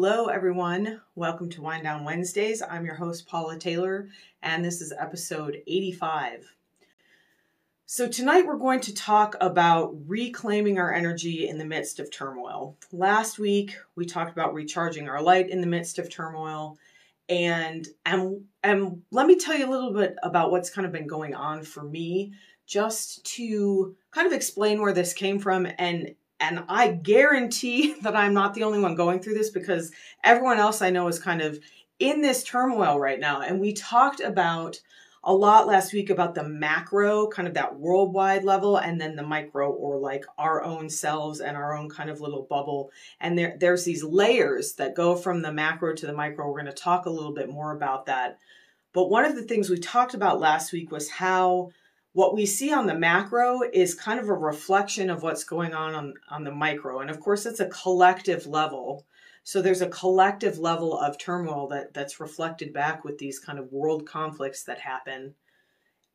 Hello, everyone. Welcome to Wind Down Wednesdays. I'm your host, Paula Taylor, and this is episode 85. So, tonight we're going to talk about reclaiming our energy in the midst of turmoil. Last week, we talked about recharging our light in the midst of turmoil. And, and, and let me tell you a little bit about what's kind of been going on for me, just to kind of explain where this came from and and I guarantee that I'm not the only one going through this because everyone else I know is kind of in this turmoil right now. And we talked about a lot last week about the macro, kind of that worldwide level, and then the micro, or like our own selves and our own kind of little bubble. And there, there's these layers that go from the macro to the micro. We're going to talk a little bit more about that. But one of the things we talked about last week was how what we see on the macro is kind of a reflection of what's going on on, on the micro. And of course, it's a collective level. So there's a collective level of turmoil that, that's reflected back with these kind of world conflicts that happen.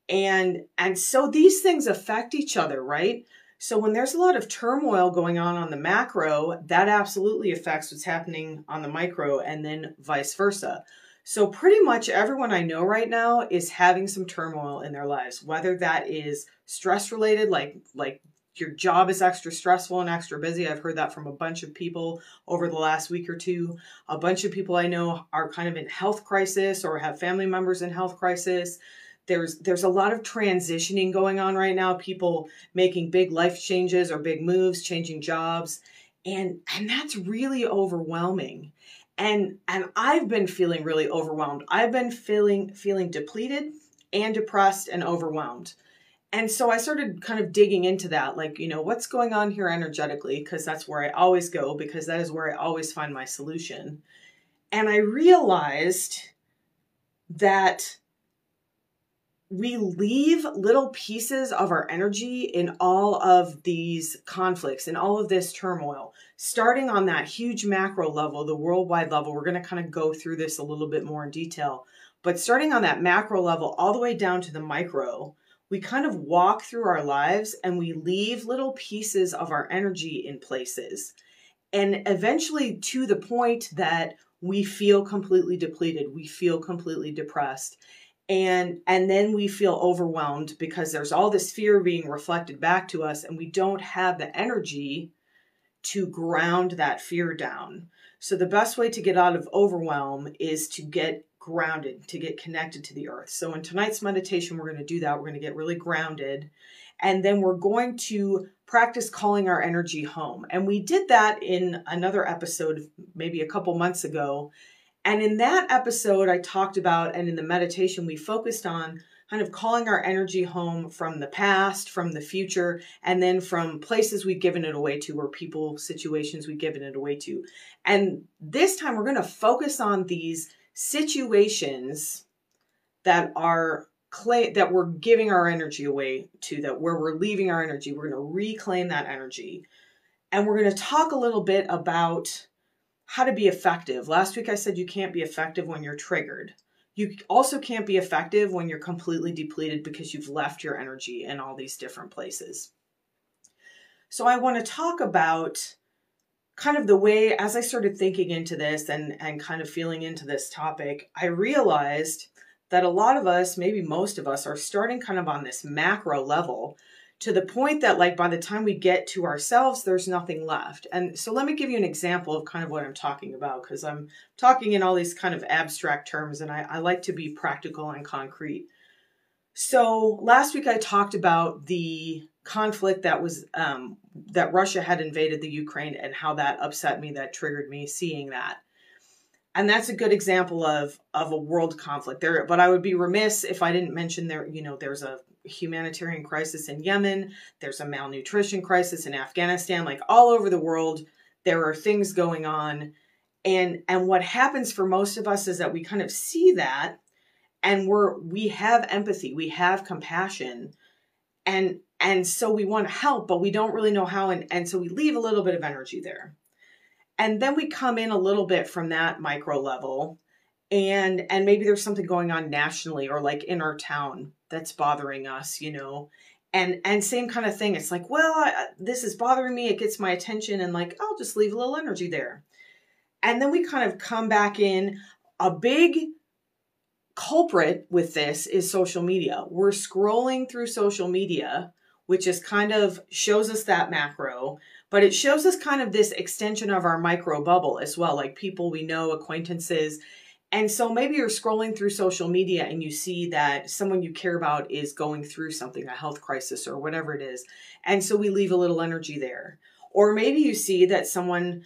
And and so these things affect each other, right? So when there's a lot of turmoil going on on the macro, that absolutely affects what's happening on the micro and then vice versa. So pretty much everyone I know right now is having some turmoil in their lives, whether that is stress related, like like your job is extra stressful and extra busy. I've heard that from a bunch of people over the last week or two. A bunch of people I know are kind of in health crisis or have family members in health crisis. There's there's a lot of transitioning going on right now, people making big life changes or big moves, changing jobs. And and that's really overwhelming and and I've been feeling really overwhelmed. I've been feeling feeling depleted and depressed and overwhelmed. And so I started kind of digging into that, like, you know, what's going on here energetically, because that's where I always go, because that is where I always find my solution. And I realized that we leave little pieces of our energy in all of these conflicts in all of this turmoil. Starting on that huge macro level the worldwide level we're going to kind of go through this a little bit more in detail. But starting on that macro level all the way down to the micro we kind of walk through our lives and we leave little pieces of our energy in places. And eventually to the point that we feel completely depleted we feel completely depressed and and then we feel overwhelmed because there's all this fear being reflected back to us and we don't have the energy to ground that fear down. So the best way to get out of overwhelm is to get grounded to get connected to the earth. So in tonight's meditation we're going to do that. We're going to get really grounded. And then we're going to practice calling our energy home. And we did that in another episode maybe a couple months ago and in that episode, I talked about, and in the meditation, we focused on kind of calling our energy home from the past, from the future, and then from places we've given it away to, or people, situations we've given it away to. And this time, we're going to focus on these situations that are that we're giving our energy away to that where we're leaving our energy we're going to reclaim that energy and we're going to talk a little bit about how to be effective. Last week I said you can't be effective when you're triggered. You also can't be effective when you're completely depleted because you've left your energy in all these different places. So I want to talk about kind of the way as I started thinking into this and and kind of feeling into this topic, I realized that a lot of us, maybe most of us are starting kind of on this macro level to the point that like by the time we get to ourselves there's nothing left. And so let me give you an example of kind of what i'm talking about because i'm talking in all these kind of abstract terms and I, I like to be practical and concrete. So last week i talked about the conflict that was um, that russia had invaded the ukraine and how that upset me that triggered me seeing that. And that's a good example of of a world conflict. There but i would be remiss if i didn't mention there you know there's a humanitarian crisis in yemen. There's a malnutrition crisis in afghanistan like all over the world. There are things going on. And and what happens for most of us is that we kind of see that and we're we have empathy we have compassion and and so we want to help but we don't really know how and and so we leave a little bit of energy there. And then we come in a little bit from that micro level and and maybe there's something going on nationally or like in our town that's bothering us you know and and same kind of thing it's like well I, this is bothering me it gets my attention and like i'll just leave a little energy there And then we kind of come back in. A big culprit with this is social media. We're scrolling through social media, which is kind of shows us that macro, but it shows us kind of this extension of our micro bubble as well, like people we know, acquaintances. And so maybe you're scrolling through social media and you see that someone you care about is going through something, a health crisis or whatever it is. And so we leave a little energy there. Or maybe you see that someone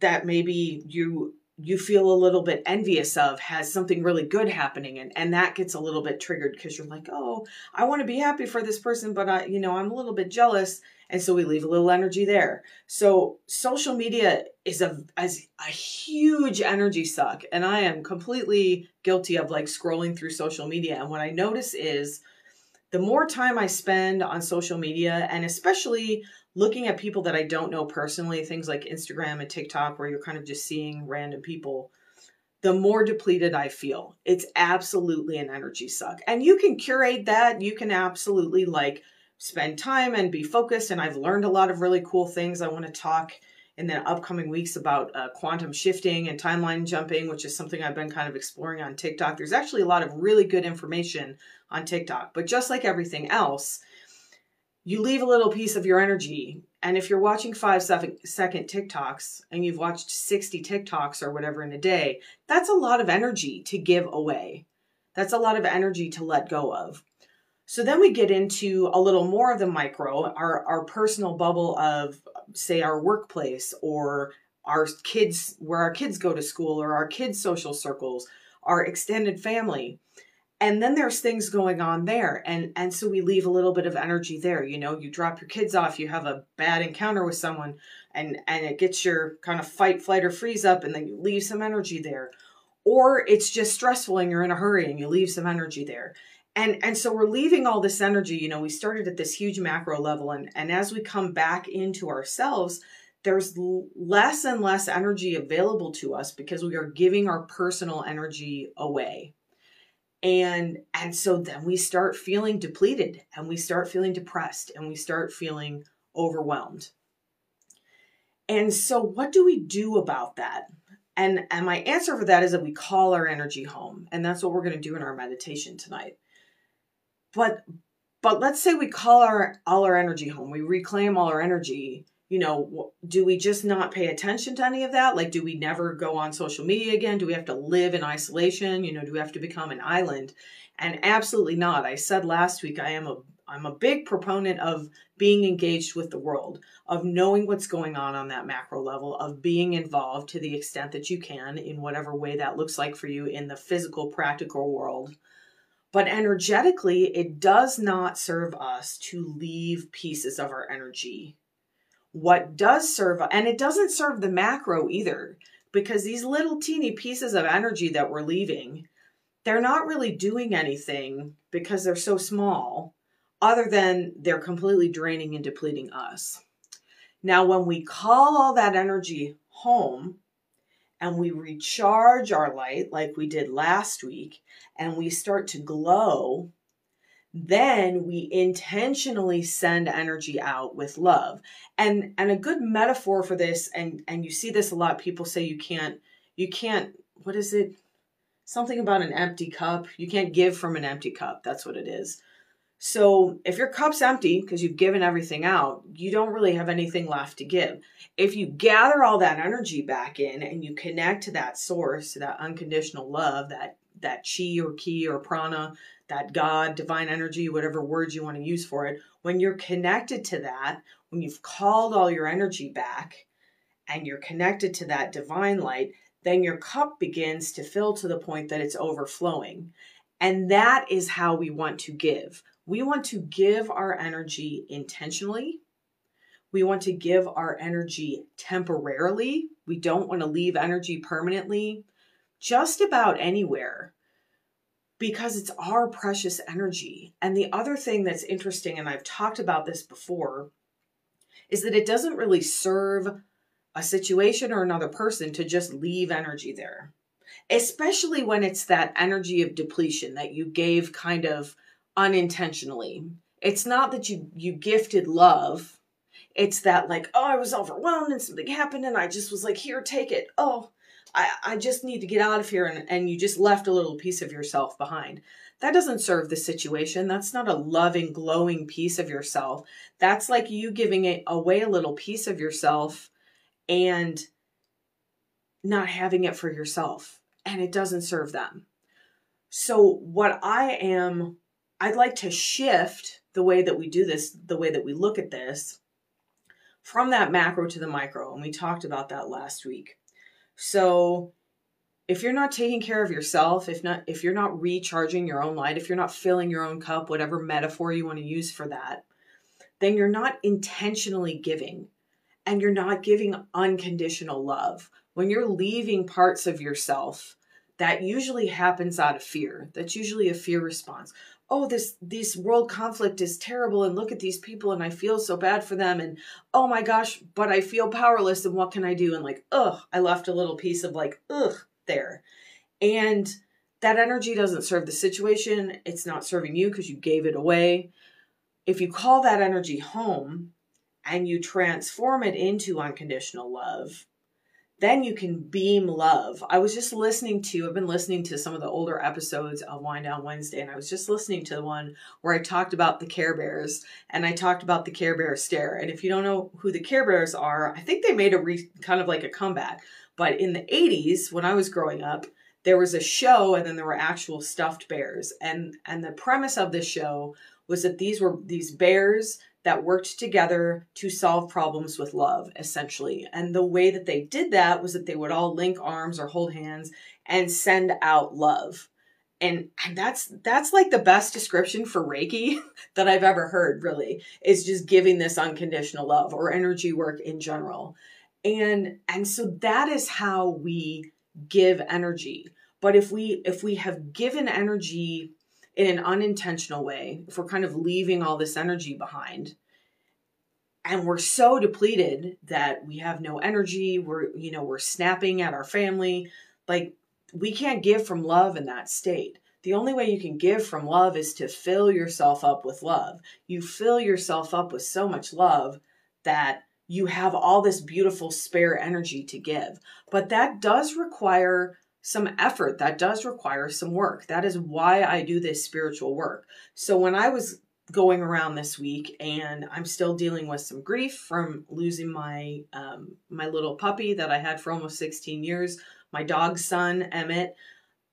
that maybe you you feel a little bit envious of has something really good happening and, and that gets a little bit triggered because you're like oh i want to be happy for this person but i you know i'm a little bit jealous and so we leave a little energy there so social media is a as a huge energy suck and i am completely guilty of like scrolling through social media and what i notice is the more time i spend on social media and especially looking at people that I don't know personally, things like Instagram and TikTok, where you're kind of just seeing random people, the more depleted I feel. It's absolutely an energy suck. And you can curate that. You can absolutely like spend time and be focused. And I've learned a lot of really cool things. I want to talk in the upcoming weeks about uh, quantum shifting and timeline jumping, which is something I've been kind of exploring on TikTok. There's actually a lot of really good information on TikTok, but just like everything else, you leave a little piece of your energy. And if you're watching five second TikToks and you've watched 60 TikToks or whatever in a day, that's a lot of energy to give away. That's a lot of energy to let go of. So then we get into a little more of the micro, our, our personal bubble of, say, our workplace or our kids, where our kids go to school or our kids' social circles, our extended family. And then there's things going on there. And and so we leave a little bit of energy there. You know you drop your kids off you have a bad encounter with someone and and it gets your kind of fight flight or freeze up and then you leave some energy there. Or it's just stressful and you're in a hurry and you leave some energy there and and so we're leaving all this energy you know we started at this huge macro level and and as we come back into ourselves there's less and less energy available to us because we are giving our personal energy away. And and so then we start feeling depleted and we start feeling depressed and we start feeling overwhelmed. And so what do we do about that? And and my answer for that is that we call our energy home and that's what we're going to do in our meditation tonight but but let's say we call our all our energy home we reclaim all our energy you know, do we just not pay attention to any of that? Like, do we never go on social media again? Do we have to live in isolation? You know, do we have to become an island? And absolutely not. I said last week I am a I'm a big proponent of being engaged with the world, of knowing what's going on on that macro level, of being involved to the extent that you can in whatever way that looks like for you in the physical, practical world. But energetically, it does not serve us to leave pieces of our energy what does serve, and it doesn't serve the macro either, because these little teeny pieces of energy that we're leaving, they're not really doing anything because they're so small, other than they're completely draining and depleting us. Now, when we call all that energy home and we recharge our light like we did last week, and we start to glow then we intentionally send energy out with love. And and a good metaphor for this and and you see this a lot people say you can't you can't what is it? Something about an empty cup. You can't give from an empty cup. That's what it is so if your cup's empty because you've given everything out you don't really have anything left to give if you gather all that energy back in and you connect to that source to that unconditional love that that chi or ki or prana that God, divine energy, whatever words you want to use for it, when you're connected to that, when you've called all your energy back and you're connected to that divine light, then your cup begins to fill to the point that it's overflowing. And that is how we want to give. We want to give our energy intentionally. We want to give our energy temporarily. We don't want to leave energy permanently. Just about anywhere because it's our precious energy. And the other thing that's interesting, and I've talked about this before, is that it doesn't really serve a situation or another person to just leave energy there, especially when it's that energy of depletion that you gave kind of unintentionally. It's not that you you gifted love. It's that like, oh, I was overwhelmed and something happened and I just was like, here, take it. Oh, I, I just need to get out of here and, and you just left a little piece of yourself behind. That doesn't serve the situation. That's not a loving, glowing piece of yourself. That's like you giving it away a little piece of yourself and not having it for yourself. And it doesn't serve them. So, what I am, I'd like to shift the way that we do this, the way that we look at this from that macro to the micro. And we talked about that last week. So, if you're not taking care of yourself, if not if you're not recharging your own light, if you're not filling your own cup, whatever metaphor you want to use for that, then you're not intentionally giving and you're not giving unconditional love. When you're leaving parts of yourself, that usually happens out of fear. That's usually a fear response. Oh, this this world conflict is terrible and look at these people and I feel so bad for them and oh my gosh, but I feel powerless and what can I do? And like, ugh, I left a little piece of like, ugh, there. And that energy doesn't serve the situation. It's not serving you because you gave it away. If you call that energy home and you transform it into unconditional love, then you can beam love. I was just listening to, I've been listening to some of the older episodes of Wind Down Wednesday, and I was just listening to the one where I talked about the Care Bears and I talked about the Care Bear stare. And if you don't know who the Care Bears are, I think they made a re, kind of like a comeback. But in the 80s, when I was growing up, there was a show and then there were actual stuffed bears. And and the premise of this show was that these were these bears that worked together to solve problems with love essentially. And the way that they did that was that they would all link arms or hold hands and send out love. And, and that's that's like the best description for Reiki that I've ever heard really is just giving this unconditional love or energy work in general and and so that is how we give energy but if we if we have given energy in an unintentional way if we're kind of leaving all this energy behind. And we're so depleted that we have no energy we're you know we're snapping at our family. Like we can't give from love in that state. The only way you can give from love is to fill yourself up with love. You fill yourself up with so much love that you have all this beautiful spare energy to give. But that does require some effort. That does require some work. That is why I do this spiritual work. So when I was going around this week and I'm still dealing with some grief from losing my um, my little puppy that I had for almost 16 years, my dog's son Emmett.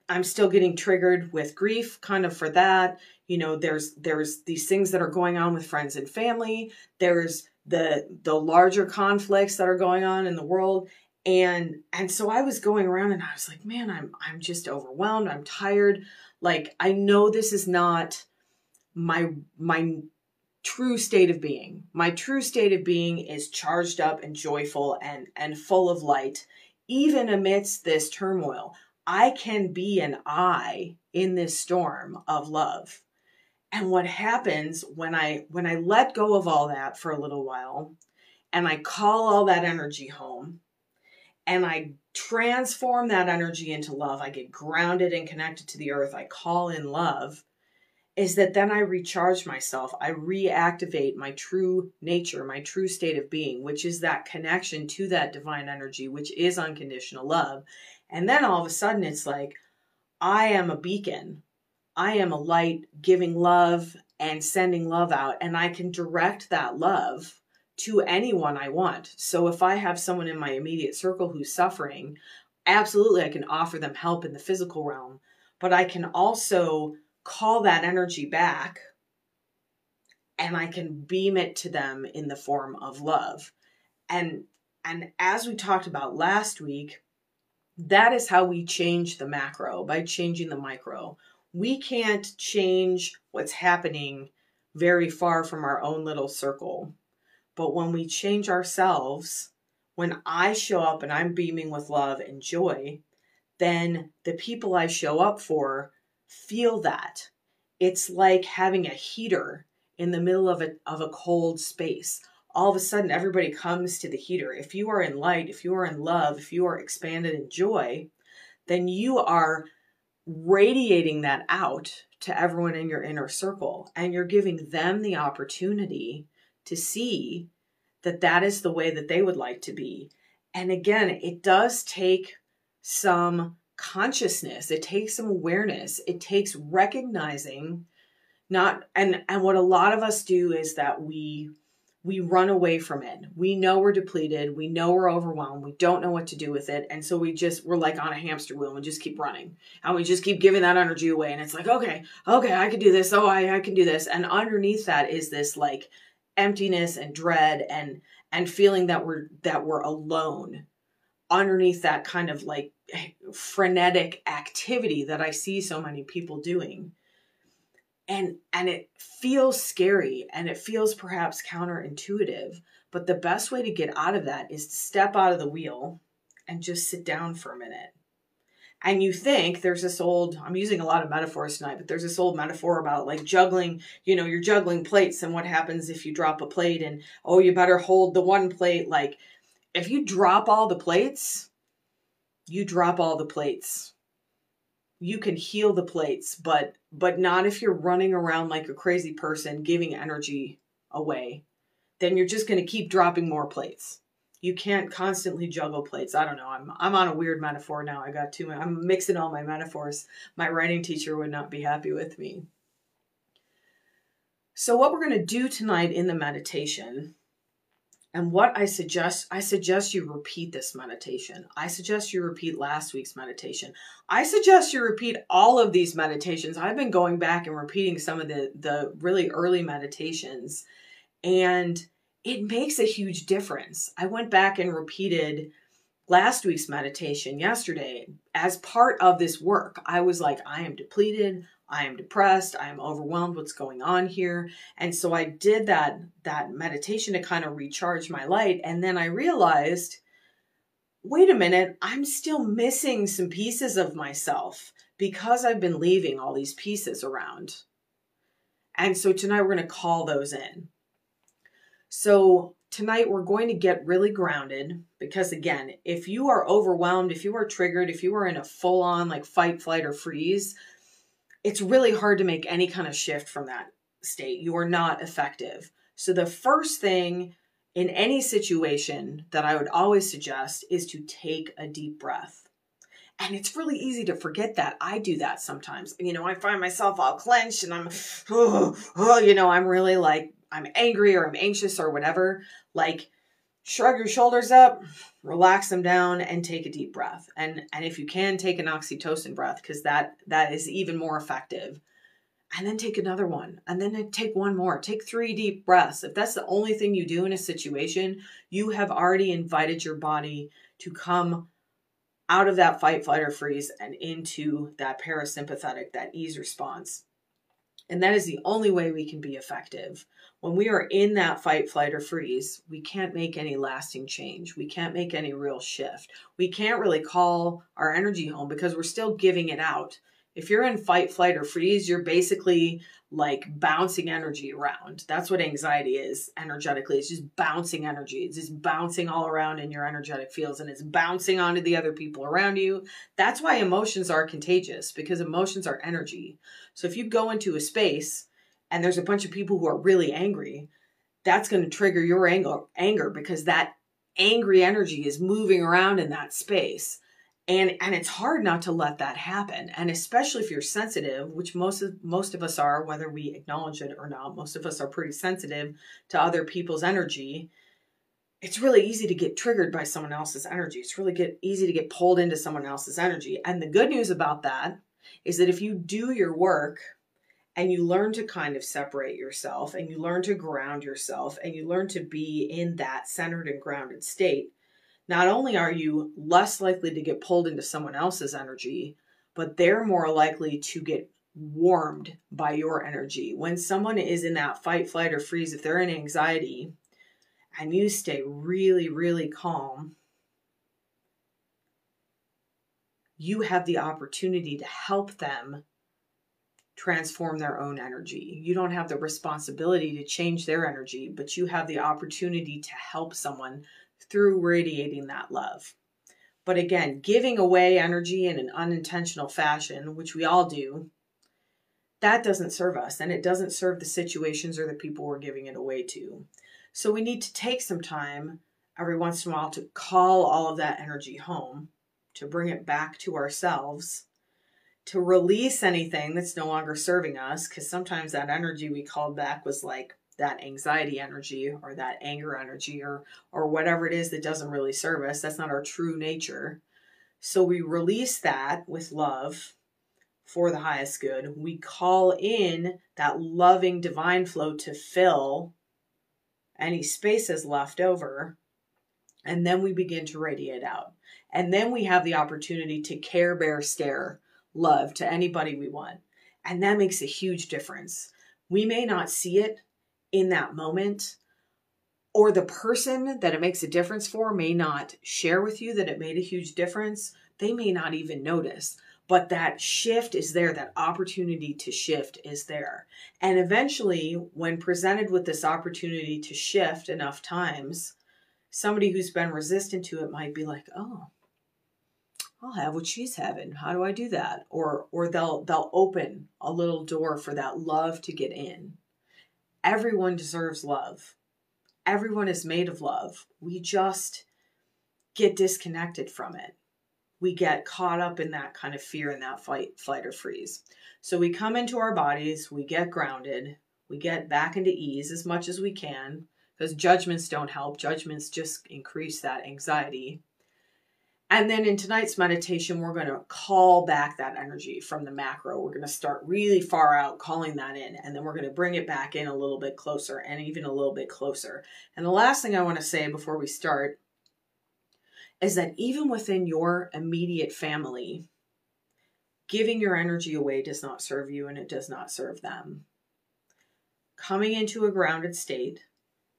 I'm still getting triggered with grief kind of for that. You know, there's there's these things that are going on with friends and family. There's the the larger conflicts that are going on in the world and and so I was going around and I was like man I'm I'm just overwhelmed. I'm tired. Like I know this is not my my true state of being. My true state of being is charged up and joyful and and full of light even amidst this turmoil. I can be an eye in this storm of love. And what happens when I when I let go of all that for a little while and I call all that energy home and I transform that energy into love, I get grounded and connected to the earth, I call in love, is that then I recharge myself. I reactivate my true nature, my true state of being, which is that connection to that divine energy, which is unconditional love. And then all of a sudden it's like, I am a beacon I am a light giving love and sending love out, and I can direct that love to anyone I want. So if I have someone in my immediate circle who's suffering, absolutely I can offer them help in the physical realm, but I can also call that energy back and I can beam it to them in the form of love. And and as we talked about last week, that is how we change the macro by changing the micro we can't change what's happening very far from our own little circle. But when we change ourselves, when I show up and I'm beaming with love and joy, then the people I show up for feel that. It's like having a heater in the middle of a, of a cold space. All of a sudden, everybody comes to the heater. If you are in light, if you are in love, if you are expanded in joy, then you are radiating that out to everyone in your inner circle and you're giving them the opportunity to see that that is the way that they would like to be and again it does take some consciousness, it takes some awareness, it takes recognizing not and and what a lot of us do is that we we run away from it. We know we're depleted. We know we're overwhelmed. We don't know what to do with it. And so we just, we're like on a hamster wheel and just keep running. And we just keep giving that energy away. And it's like, okay, okay, I can do this. Oh, I, I can do this. And underneath that is this like emptiness and dread and, and feeling that we're, that we're alone underneath that kind of like frenetic activity that I see so many people doing. And and it feels scary and it feels perhaps counterintuitive but the best way to get out of that is to step out of the wheel and just sit down for a minute and you think there's this old i'm using a lot of metaphors tonight but there's this old metaphor about like juggling you know you're juggling plates and what happens if you drop a plate and oh you better hold the one plate. Like if you drop all the plates you drop all the plates. You can heal the plates but but not if you're running around like a crazy person giving energy away. Then you're just going to keep dropping more plates you can't constantly juggle plates i don't know i'm i'm on a weird metaphor now i got too i'm mixing all my metaphors my writing teacher would not be happy with me so what we're going to do tonight in the meditation and what I suggest, I suggest you repeat this meditation. I suggest you repeat last week's meditation. I suggest you repeat all of these meditations. I've been going back and repeating some of the, the really early meditations, and it makes a huge difference. I went back and repeated last week's meditation yesterday as part of this work. I was like, I am depleted. I am depressed, I am overwhelmed, what's going on here? And so I did that that meditation to kind of recharge my light and then I realized wait a minute, I'm still missing some pieces of myself because I've been leaving all these pieces around. And so tonight we're going to call those in. So tonight we're going to get really grounded because again, if you are overwhelmed, if you are triggered, if you are in a full on like fight, flight, or freeze, it's really hard to make any kind of shift from that state. You are not effective. So, the first thing in any situation that I would always suggest is to take a deep breath. And it's really easy to forget that. I do that sometimes. You know, I find myself all clenched and I'm, oh, oh, you know, I'm really like, I'm angry or I'm anxious or whatever. Like, shrug your shoulders up, relax them down and take a deep breath. And and if you can take an oxytocin breath cuz that that is even more effective. And then take another one. And then take one more. Take 3 deep breaths. If that's the only thing you do in a situation, you have already invited your body to come out of that fight flight or freeze and into that parasympathetic that ease response. And that is the only way we can be effective when we are in that fight, flight, or freeze, we can't make any lasting change. We can't make any real shift. We can't really call our energy home because we're still giving it out. If you're in fight, flight, or freeze, you're basically like bouncing energy around. That's what anxiety is energetically. It's just bouncing energy. It's just bouncing all around in your energetic fields and it's bouncing onto the other people around you. That's why emotions are contagious because emotions are energy. So if you go into a space and there's a bunch of people who are really angry, that's going to trigger your anger, anger because that angry energy is moving around in that space. And and it's hard not to let that happen. And especially if you're sensitive, which most of most of us are, whether we acknowledge it or not, most of us are pretty sensitive to other people's energy. It's really easy to get triggered by someone else's energy. It's really get easy to get pulled into someone else's energy. And the good news about that is that if you do your work and you learn to kind of separate yourself and you learn to ground yourself and you learn to be in that centered and grounded state, not only are you less likely to get pulled into someone else's energy, but they're more likely to get warmed by your energy. When someone is in that fight, flight, or freeze, if they're in anxiety and you stay really, really calm, you have the opportunity to help them transform their own energy. You don't have the responsibility to change their energy, but you have the opportunity to help someone through radiating that love. But again, giving away energy in an unintentional fashion, which we all do, that doesn't serve us and it doesn't serve the situations or the people we're giving it away to. So we need to take some time every once in a while to call all of that energy home to bring it back to ourselves, to release anything that's no longer serving us, because sometimes that energy we called back was like that anxiety energy or that anger energy or or whatever it is that doesn't really serve us. That's not our true nature. So we release that with love for the highest good. We call in that loving divine flow to fill any spaces left over. And then we begin to radiate out. And then we have the opportunity to care, bear, stare love to anybody we want. And that makes a huge difference. We may not see it in that moment, or the person that it makes a difference for may not share with you that it made a huge difference. They may not even notice but that shift is there that opportunity to shift is there and eventually when presented with this opportunity to shift enough times somebody who's been resistant to it might be like oh I'll have what she's having. How do I do that? Or or they'll they'll open a little door for that love to get in. Everyone deserves love. Everyone is made of love. We just get disconnected from it we get caught up in that kind of fear and that fight, flight or freeze. So we come into our bodies, we get grounded, we get back into ease as much as we can because judgments don't help. Judgments just increase that anxiety. And then in tonight's meditation, we're going to call back that energy from the macro. We're going to start really far out, calling that in, and then we're going to bring it back in a little bit closer and even a little bit closer. And the last thing I want to say before we start is that even within your immediate family, giving your energy away does not serve you and it does not serve them. Coming into a grounded state,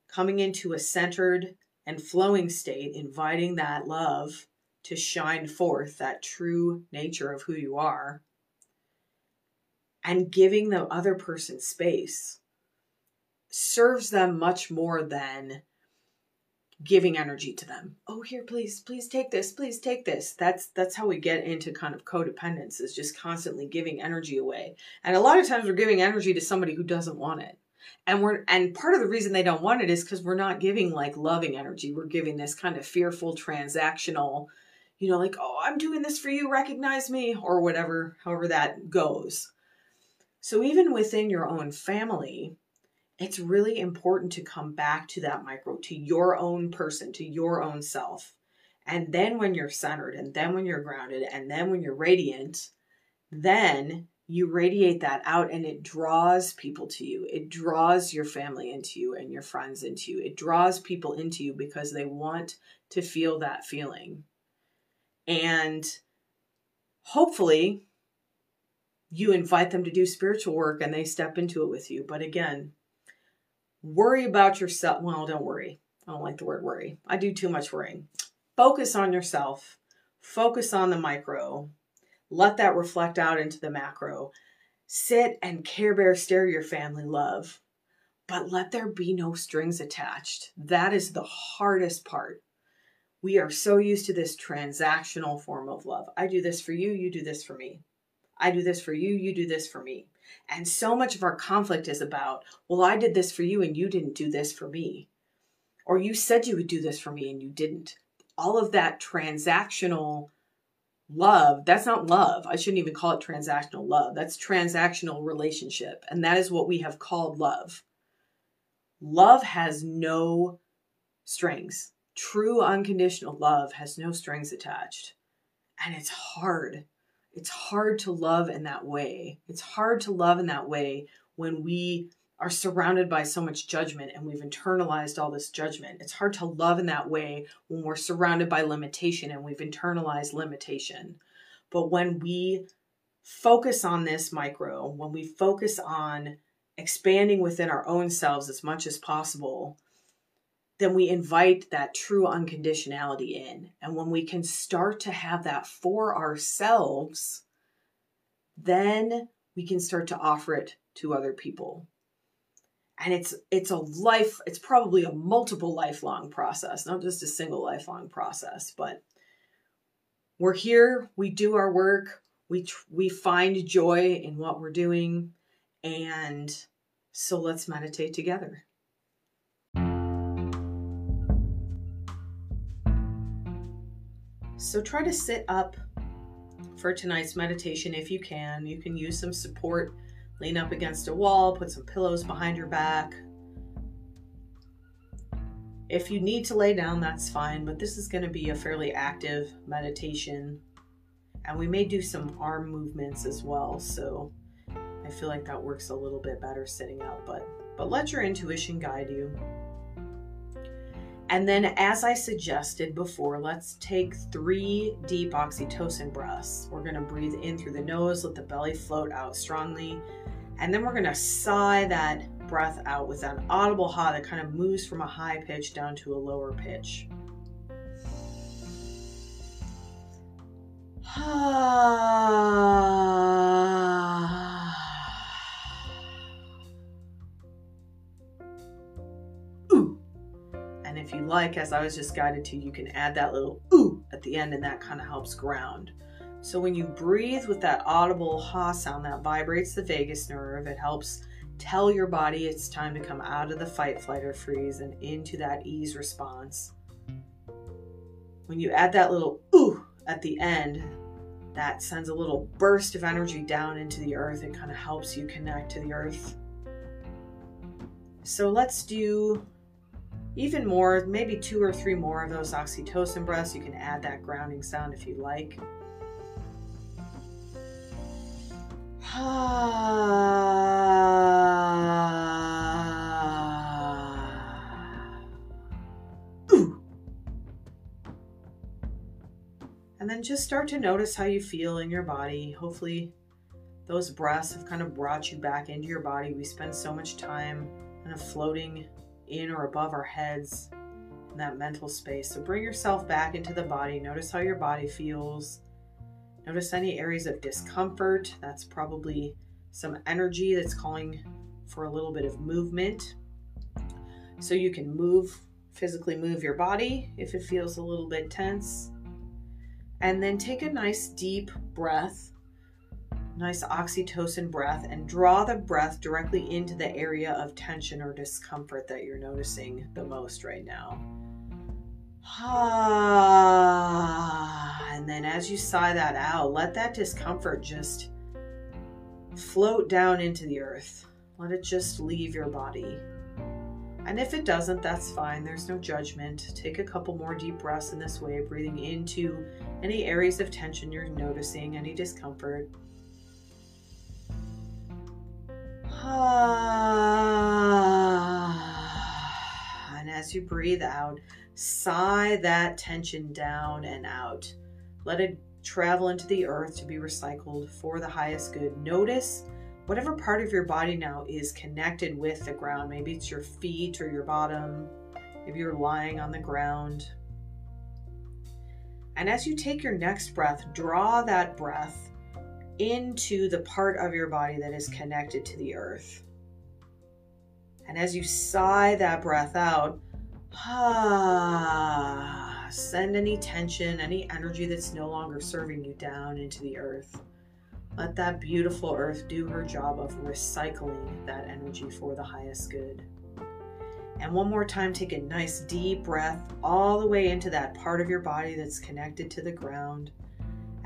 coming into a centered and flowing state, inviting that love to shine forth, that true nature of who you are, and giving the other person space serves them much more than giving energy to them. Oh, here, please, please take this, please take this. That's that's how we get into kind of codependence is just constantly giving energy away. And a lot of times we're giving energy to somebody who doesn't want it. And we're and part of the reason they don't want it is because we're not giving like loving energy. We're giving this kind of fearful transactional, you know, like, oh, I'm doing this for you, recognize me, or whatever, however that goes. So even within your own family, it's really important to come back to that micro, to your own person, to your own self. And then when you're centered, and then when you're grounded, and then when you're radiant, then you radiate that out and it draws people to you. It draws your family into you and your friends into you. It draws people into you because they want to feel that feeling. And hopefully, you invite them to do spiritual work and they step into it with you. But again, Worry about yourself. Well, don't worry. I don't like the word worry. I do too much worrying. Focus on yourself. Focus on the micro. Let that reflect out into the macro. Sit and care bear stare your family love, but let there be no strings attached. That is the hardest part. We are so used to this transactional form of love. I do this for you, you do this for me. I do this for you, you do this for me. And so much of our conflict is about, well, I did this for you and you didn't do this for me. Or you said you would do this for me and you didn't. All of that transactional love, that's not love. I shouldn't even call it transactional love. That's transactional relationship. And that is what we have called love. Love has no strings. True unconditional love has no strings attached. And it's hard it's hard to love in that way. It's hard to love in that way when we are surrounded by so much judgment and we've internalized all this judgment. It's hard to love in that way when we're surrounded by limitation and we've internalized limitation. But when we focus on this micro, when we focus on expanding within our own selves as much as possible, then we invite that true unconditionality in. And when we can start to have that for ourselves, then we can start to offer it to other people. And it's it's a life, it's probably a multiple lifelong process, not just a single lifelong process, but we're here, we do our work, we we find joy in what we're doing, and so let's meditate together. So try to sit up for tonight's meditation if you can. You can use some support, lean up against a wall, put some pillows behind your back. If you need to lay down, that's fine, but this is going to be a fairly active meditation. And we may do some arm movements as well, so I feel like that works a little bit better sitting up, but but let your intuition guide you. And then, as I suggested before, let's take three deep oxytocin breaths. We're going to breathe in through the nose, let the belly float out strongly. And then we're going to sigh that breath out with an audible ha that kind of moves from a high pitch down to a lower pitch. Ah. If you like, as I was just guided to, you can add that little ooh at the end and that kind of helps ground. So when you breathe with that audible ha sound that vibrates the vagus nerve, it helps tell your body it's time to come out of the fight, flight, or freeze and into that ease response. When you add that little ooh at the end, that sends a little burst of energy down into the earth. It kind of helps you connect to the earth. So let's do even more, maybe two or three more of those oxytocin breaths. You can add that grounding sound if you like. And then just start to notice how you feel in your body. Hopefully, those breaths have kind of brought you back into your body. We spend so much time kind of floating in or above our heads in that mental space. So bring yourself back into the body. Notice how your body feels. Notice any areas of discomfort. That's probably some energy that's calling for a little bit of movement. So you can move, physically move your body if it feels a little bit tense. And then take a nice deep breath nice oxytocin breath and draw the breath directly into the area of tension or discomfort that you're noticing the most right now. Ah, and then as you sigh that out, let that discomfort just float down into the earth. Let it just leave your body. And if it doesn't, that's fine. There's no judgment. Take a couple more deep breaths in this way, breathing into any areas of tension you're noticing, any discomfort. Ah. And as you breathe out, sigh that tension down and out. Let it travel into the earth to be recycled for the highest good. Notice whatever part of your body now is connected with the ground. Maybe it's your feet or your bottom. Maybe you're lying on the ground. And as you take your next breath, draw that breath into the part of your body that is connected to the earth. And as you sigh that breath out, ah, send any tension, any energy that's no longer serving you down into the earth. Let that beautiful earth do her job of recycling that energy for the highest good. And one more time, take a nice deep breath all the way into that part of your body that's connected to the ground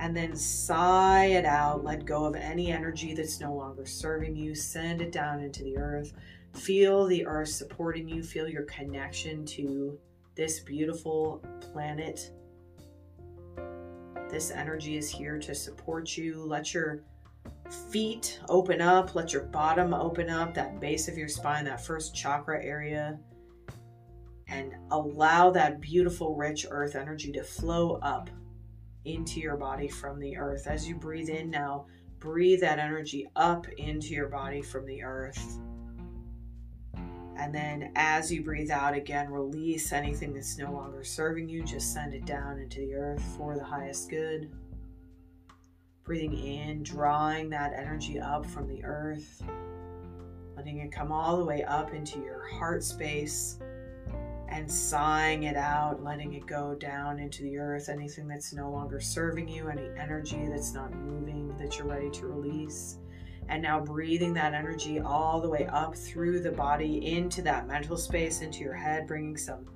and then sigh it out. Let go of any energy that's no longer serving you. Send it down into the earth. Feel the earth supporting you. Feel your connection to this beautiful planet. This energy is here to support you. Let your feet open up. Let your bottom open up, that base of your spine, that first chakra area. And allow that beautiful, rich earth energy to flow up into your body from the earth. As you breathe in now, breathe that energy up into your body from the earth. And then as you breathe out again, release anything that's no longer serving you. Just send it down into the earth for the highest good. Breathing in, drawing that energy up from the earth, letting it come all the way up into your heart space and sighing it out, letting it go down into the earth. Anything that's no longer serving you, any energy that's not moving that you're ready to release. And now breathing that energy all the way up through the body into that mental space, into your head, bringing some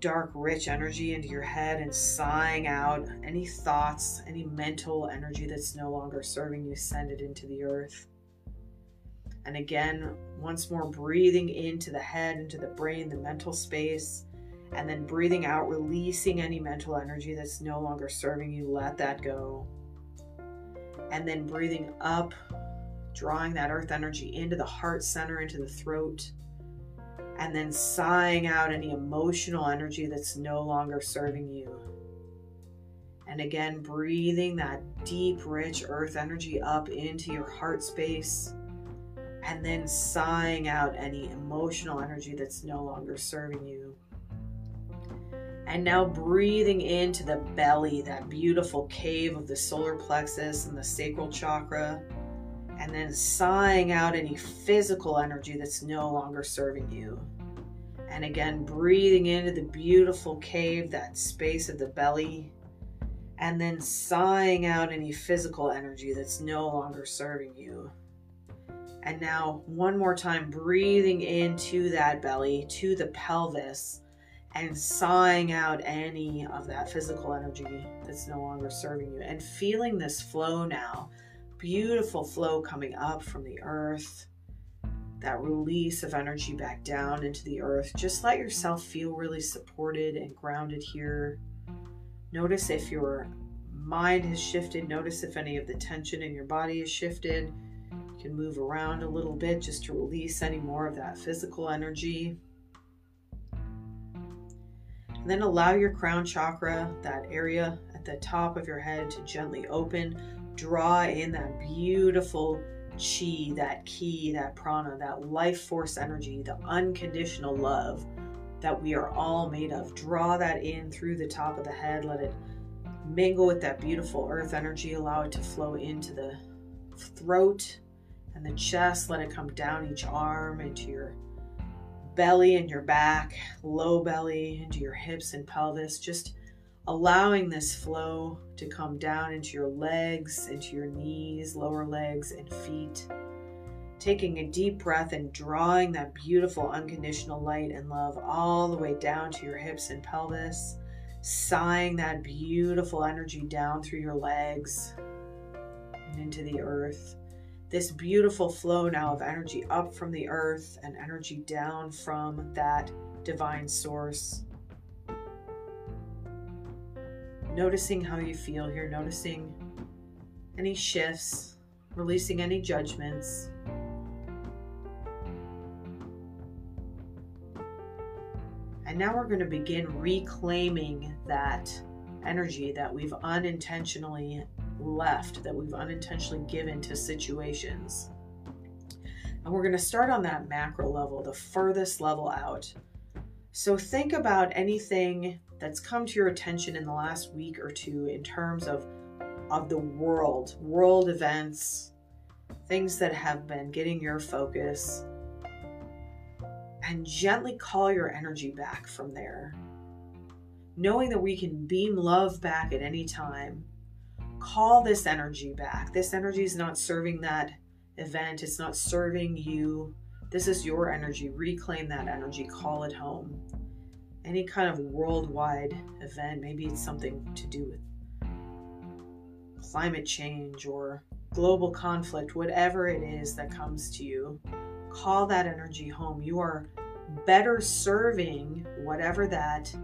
dark, rich energy into your head and sighing out any thoughts, any mental energy that's no longer serving you, send it into the earth. And again, once more, breathing into the head, into the brain, the mental space, and then breathing out, releasing any mental energy that's no longer serving you. Let that go. And then breathing up, drawing that earth energy into the heart center, into the throat and then sighing out any emotional energy that's no longer serving you. And again, breathing that deep, rich earth energy up into your heart space, and then sighing out any emotional energy that's no longer serving you. And now breathing into the belly, that beautiful cave of the solar plexus and the sacral chakra and then sighing out any physical energy that's no longer serving you. And again, breathing into the beautiful cave, that space of the belly, and then sighing out any physical energy that's no longer serving you. And now, one more time, breathing into that belly, to the pelvis, and sighing out any of that physical energy that's no longer serving you. And feeling this flow now beautiful flow coming up from the earth, that release of energy back down into the earth. Just let yourself feel really supported and grounded here. Notice if your mind has shifted. Notice if any of the tension in your body has shifted. You can move around a little bit just to release any more of that physical energy. And then allow your crown chakra, that area at the top of your head, to gently open draw in that beautiful chi, that ki, that prana, that life force energy, the unconditional love that we are all made of. Draw that in through the top of the head. Let it mingle with that beautiful earth energy. Allow it to flow into the throat and the chest. Let it come down each arm into your belly and your back, low belly, into your hips and pelvis. Just allowing this flow to come down into your legs, into your knees, lower legs, and feet. Taking a deep breath and drawing that beautiful unconditional light and love all the way down to your hips and pelvis. Sighing that beautiful energy down through your legs and into the earth. This beautiful flow now of energy up from the earth and energy down from that divine source noticing how you feel here, noticing any shifts, releasing any judgments. And now we're going to begin reclaiming that energy that we've unintentionally left, that we've unintentionally given to situations. And we're going to start on that macro level, the furthest level out. So think about anything that's come to your attention in the last week or two in terms of of the world, world events, things that have been getting your focus, and gently call your energy back from there. Knowing that we can beam love back at any time, call this energy back. This energy is not serving that event, it's not serving you. This is your energy. Reclaim that energy, call it home any kind of worldwide event, maybe it's something to do with climate change or global conflict, whatever it is that comes to you, call that energy home. You are better serving whatever that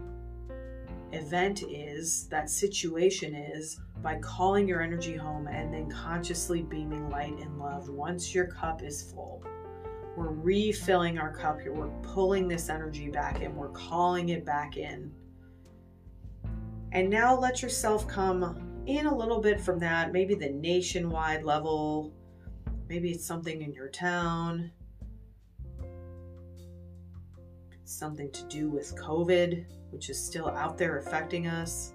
event is, that situation is, by calling your energy home and then consciously beaming light and love once your cup is full. We're refilling our cup here. We're pulling this energy back in. We're calling it back in. And now let yourself come in a little bit from that, maybe the nationwide level. Maybe it's something in your town. Something to do with COVID, which is still out there affecting us.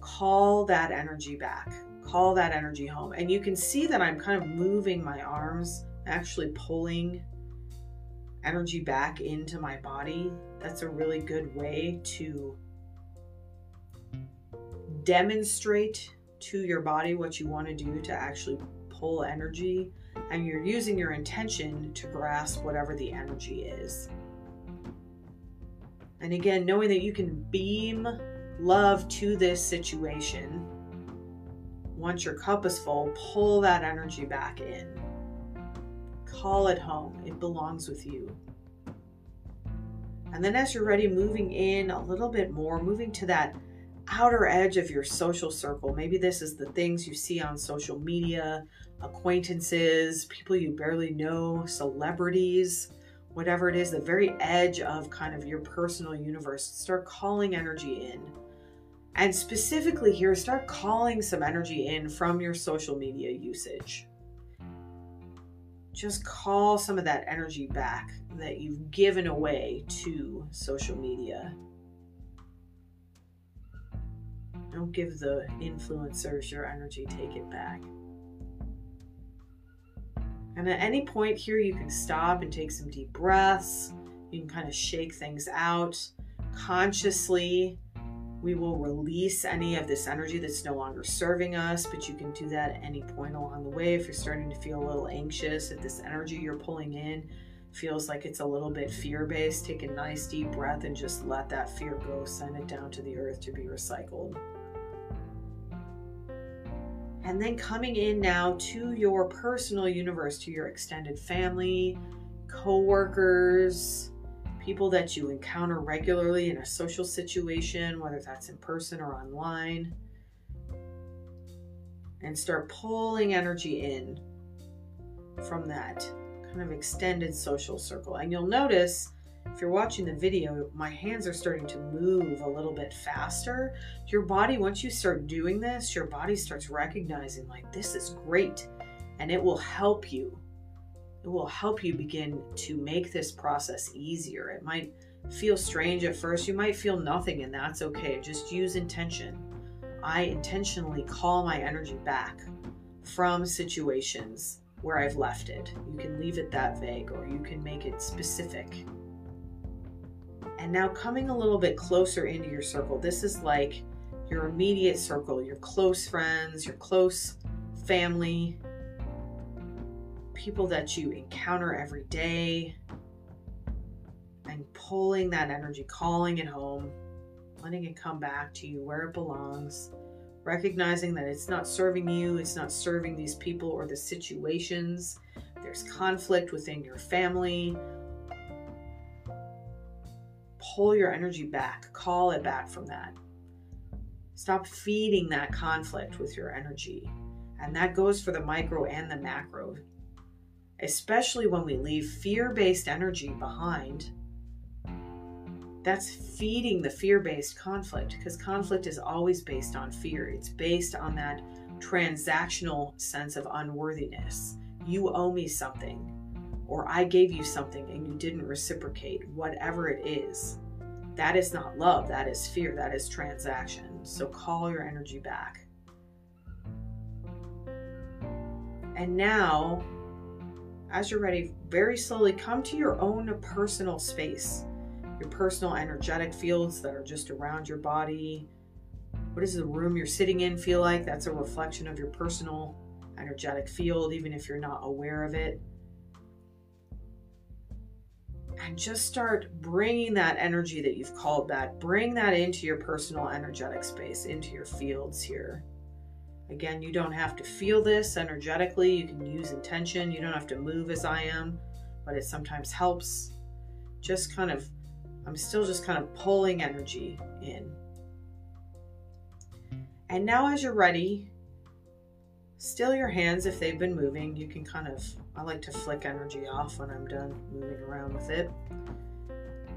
Call that energy back. Call that energy home. And you can see that I'm kind of moving my arms actually pulling energy back into my body, that's a really good way to demonstrate to your body what you want to do to actually pull energy. And you're using your intention to grasp whatever the energy is. And again, knowing that you can beam love to this situation. Once your cup is full, pull that energy back in. Call it home. It belongs with you. And then, as you're ready, moving in a little bit more, moving to that outer edge of your social circle. Maybe this is the things you see on social media, acquaintances, people you barely know, celebrities, whatever it is, the very edge of kind of your personal universe. Start calling energy in. And specifically here, start calling some energy in from your social media usage. Just call some of that energy back that you've given away to social media. Don't give the influencers your energy, take it back. And at any point here, you can stop and take some deep breaths. You can kind of shake things out consciously. We will release any of this energy that's no longer serving us, but you can do that at any point along the way. If you're starting to feel a little anxious, if this energy you're pulling in feels like it's a little bit fear based, take a nice deep breath and just let that fear go. Send it down to the earth to be recycled. And then coming in now to your personal universe, to your extended family, co-workers, people that you encounter regularly in a social situation, whether that's in person or online. And start pulling energy in from that kind of extended social circle. And you'll notice if you're watching the video, my hands are starting to move a little bit faster. Your body, once you start doing this, your body starts recognizing, like, this is great. And it will help you. It will help you begin to make this process easier. It might feel strange at first. You might feel nothing, and that's okay. Just use intention. I intentionally call my energy back from situations where I've left it. You can leave it that vague or you can make it specific. And now coming a little bit closer into your circle, this is like your immediate circle, your close friends, your close family, people that you encounter every day, and pulling that energy, calling it home, letting it come back to you where it belongs, recognizing that it's not serving you, it's not serving these people or the situations. There's conflict within your family, pull your energy back, call it back from that. Stop feeding that conflict with your energy. And that goes for the micro and the macro. Especially when we leave fear based energy behind, that's feeding the fear based conflict because conflict is always based on fear. It's based on that transactional sense of unworthiness. You owe me something, or I gave you something and you didn't reciprocate, whatever it is. That is not love, that is fear, that is transaction. So call your energy back. And now, as you're ready, very slowly come to your own personal space, your personal energetic fields that are just around your body. What does the room you're sitting in feel like? That's a reflection of your personal energetic field, even if you're not aware of it and just start bringing that energy that you've called back, bring that into your personal energetic space, into your fields here. Again, you don't have to feel this energetically. You can use intention. You don't have to move as I am, but it sometimes helps. Just kind of, I'm still just kind of pulling energy in. And now, as you're ready, still your hands if they've been moving. You can kind of I like to flick energy off when I'm done moving around with it.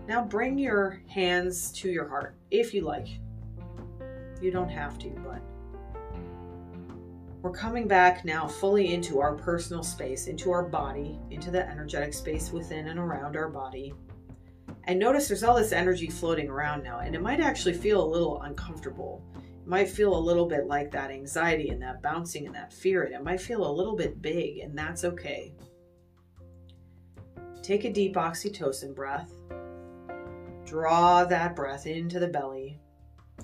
Now bring your hands to your heart if you like. You don't have to, but we're coming back now fully into our personal space, into our body, into the energetic space within and around our body. And notice there's all this energy floating around now, and it might actually feel a little uncomfortable might feel a little bit like that anxiety and that bouncing and that fear, and it might feel a little bit big, and that's okay. Take a deep oxytocin breath. Draw that breath into the belly.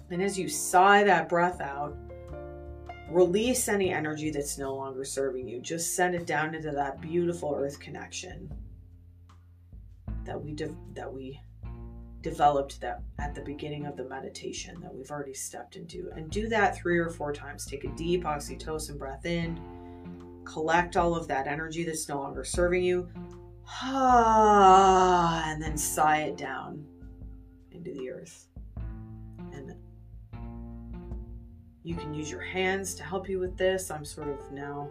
And as you sigh that breath out, release any energy that's no longer serving you. Just send it down into that beautiful earth connection that we that we developed that at the beginning of the meditation that we've already stepped into. And do that three or four times. Take a deep oxytocin breath in, collect all of that energy that's no longer serving you, ah, and then sigh it down into the earth. And you can use your hands to help you with this. I'm sort of now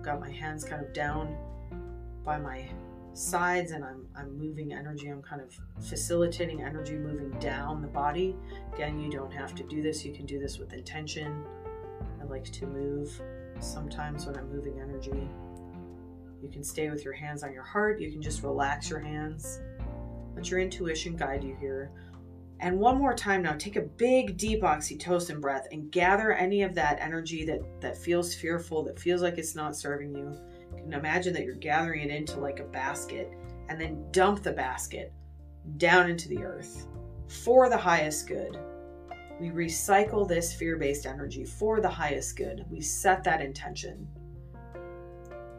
got my hands kind of down by my sides and I'm, I'm moving energy. I'm kind of facilitating energy moving down the body. Again, you don't have to do this. You can do this with intention. I like to move sometimes when I'm moving energy. You can stay with your hands on your heart. You can just relax your hands. Let your intuition guide you here. And one more time now, take a big, deep oxytocin breath and gather any of that energy that, that feels fearful, that feels like it's not serving you can imagine that you're gathering it into like a basket and then dump the basket down into the earth for the highest good. We recycle this fear based energy for the highest good. We set that intention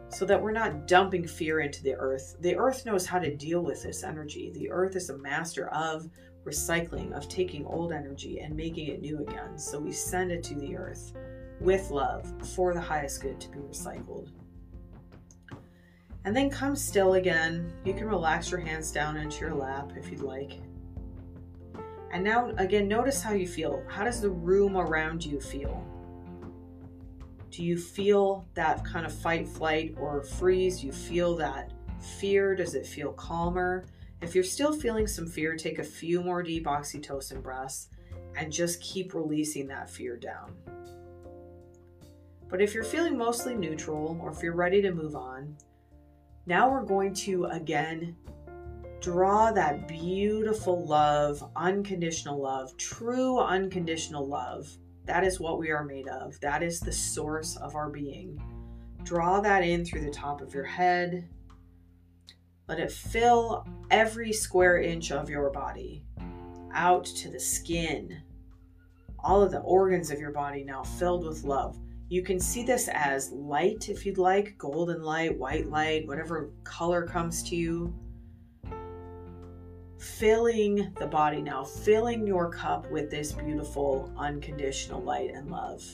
so that we're not dumping fear into the earth. The earth knows how to deal with this energy. The earth is a master of recycling, of taking old energy and making it new again. So we send it to the earth with love for the highest good to be recycled. And then come still again. You can relax your hands down into your lap if you'd like. And now, again, notice how you feel. How does the room around you feel? Do you feel that kind of fight, flight, or freeze? You feel that fear? Does it feel calmer? If you're still feeling some fear, take a few more deep oxytocin breaths and just keep releasing that fear down. But if you're feeling mostly neutral or if you're ready to move on, now we're going to again draw that beautiful love, unconditional love, true unconditional love. That is what we are made of. That is the source of our being. Draw that in through the top of your head. Let it fill every square inch of your body out to the skin. All of the organs of your body now filled with love. You can see this as light if you'd like, golden light, white light, whatever color comes to you. Filling the body now, filling your cup with this beautiful, unconditional light and love.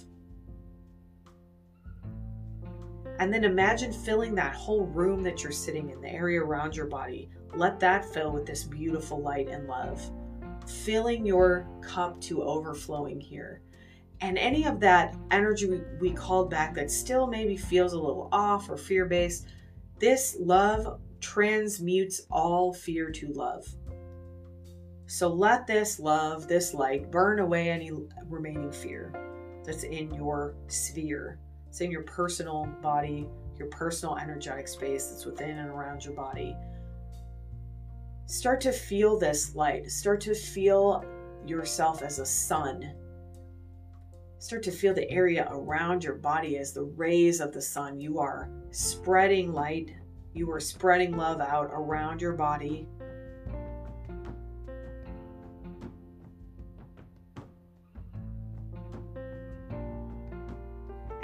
And then imagine filling that whole room that you're sitting in, the area around your body. Let that fill with this beautiful light and love, filling your cup to overflowing here and any of that energy we, we called back that still maybe feels a little off or fear based, this love transmutes all fear to love. So let this love, this light, burn away any remaining fear that's in your sphere. It's in your personal body, your personal energetic space that's within and around your body. Start to feel this light. Start to feel yourself as a sun Start to feel the area around your body as the rays of the sun. You are spreading light, you are spreading love out around your body.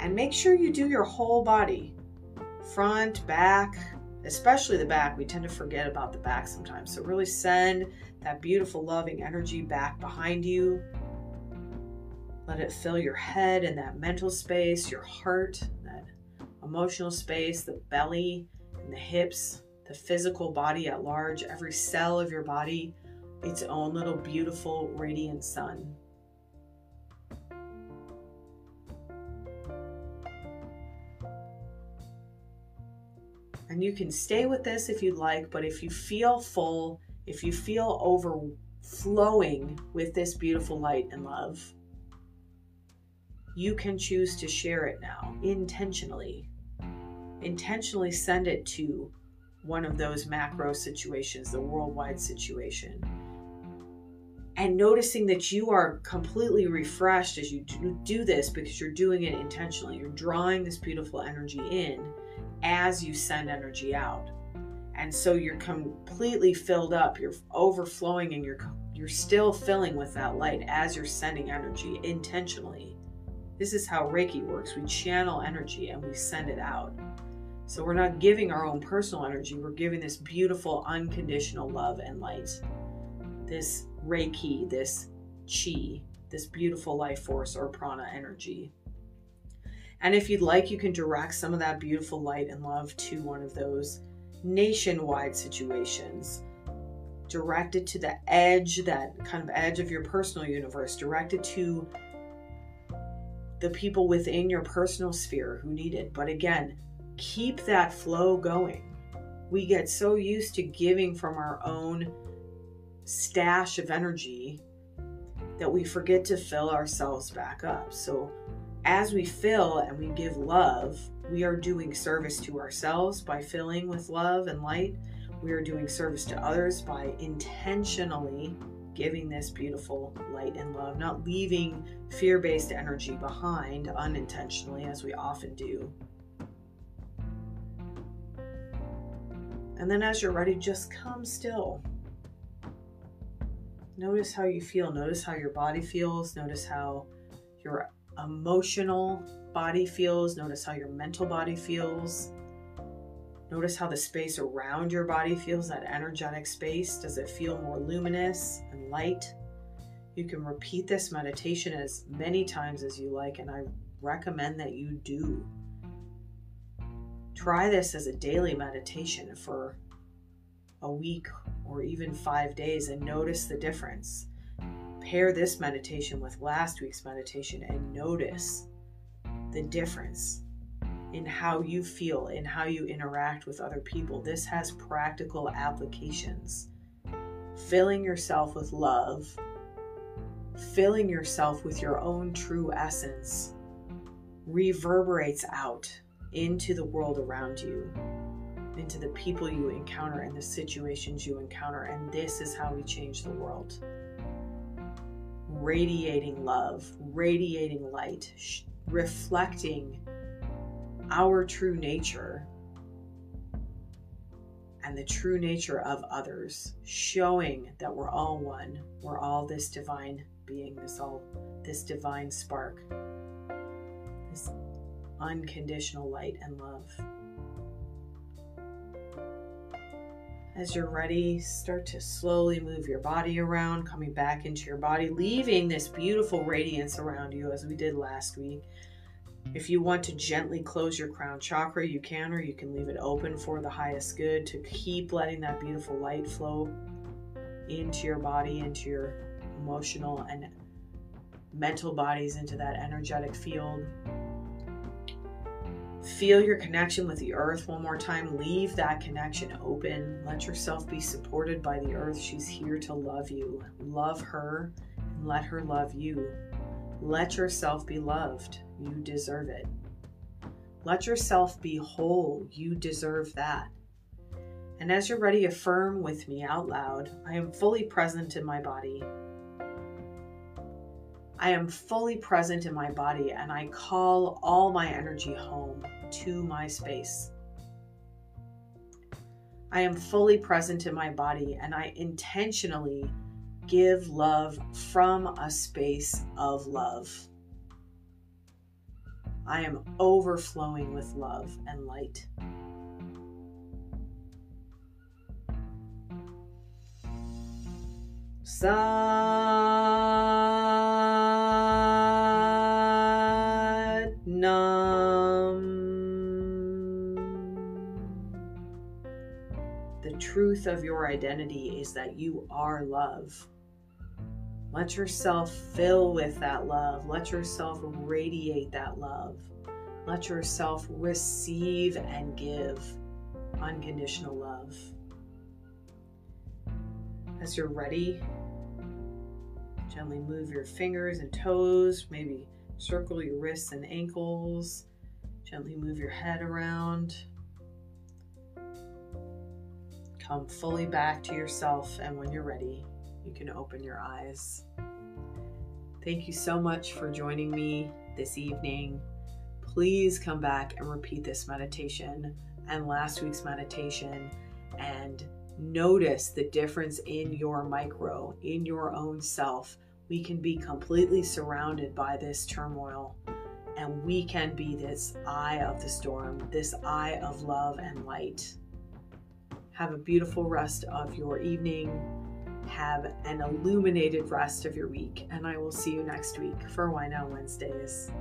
And make sure you do your whole body front, back, especially the back. We tend to forget about the back sometimes. So, really send that beautiful, loving energy back behind you let it fill your head and that mental space, your heart, that emotional space, the belly and the hips, the physical body at large, every cell of your body, its own little beautiful radiant sun. And you can stay with this if you'd like, but if you feel full, if you feel overflowing with this beautiful light and love, you can choose to share it now intentionally. Intentionally send it to one of those macro situations, the worldwide situation. And noticing that you are completely refreshed as you do this because you're doing it intentionally. You're drawing this beautiful energy in as you send energy out. And so you're completely filled up, you're overflowing and you're you're still filling with that light as you're sending energy intentionally this is how Reiki works. We channel energy and we send it out. So we're not giving our own personal energy, we're giving this beautiful, unconditional love and light. this Reiki, this Chi, this beautiful life force or prana energy. And if you'd like, you can direct some of that beautiful light and love to one of those nationwide situations. Direct it to the edge, that kind of edge of your personal universe. Direct it to the people within your personal sphere who need it. But again, keep that flow going. We get so used to giving from our own stash of energy that we forget to fill ourselves back up. So, as we fill and we give love, we are doing service to ourselves by filling with love and light. We are doing service to others by intentionally giving this beautiful light and love, not leaving fear based energy behind unintentionally, as we often do. And then, as you're ready, just come still. Notice how you feel. Notice how your body feels. Notice how your emotional body feels. Notice how your mental body feels. Notice how the space around your body feels, that energetic space. Does it feel more luminous and light? You can repeat this meditation as many times as you like, and I recommend that you do. Try this as a daily meditation for a week or even five days and notice the difference. Pair this meditation with last week's meditation and notice the difference in how you feel, in how you interact with other people. This has practical applications. Filling yourself with love, filling yourself with your own true essence, reverberates out into the world around you, into the people you encounter and the situations you encounter. And this is how we change the world. Radiating love, radiating light, reflecting our true nature and the true nature of others, showing that we're all one, we're all this divine being, this all this divine spark, this unconditional light and love. As you're ready, start to slowly move your body around, coming back into your body, leaving this beautiful radiance around you as we did last week. If you want to gently close your crown chakra, you can, or you can leave it open for the highest good to keep letting that beautiful light flow into your body, into your emotional and mental bodies, into that energetic field. Feel your connection with the earth one more time. Leave that connection open. Let yourself be supported by the earth. She's here to love you. Love her and let her love you. Let yourself be loved. You deserve it. Let yourself be whole. You deserve that. And as you're ready, affirm with me out loud I am fully present in my body. I am fully present in my body and I call all my energy home to my space. I am fully present in my body and I intentionally give love from a space of love. I am overflowing with love and light. Sat Nam. The truth of your identity is that you are love. Let yourself fill with that love. Let yourself radiate that love. Let yourself receive and give unconditional love. As you're ready, gently move your fingers and toes, maybe circle your wrists and ankles. Gently move your head around. Come fully back to yourself, and when you're ready, you can open your eyes. Thank you so much for joining me this evening. Please come back and repeat this meditation and last week's meditation and notice the difference in your micro, in your own self. We can be completely surrounded by this turmoil and we can be this eye of the storm, this eye of love and light. Have a beautiful rest of your evening have an illuminated rest of your week, and I will see you next week for Wine Out Wednesdays.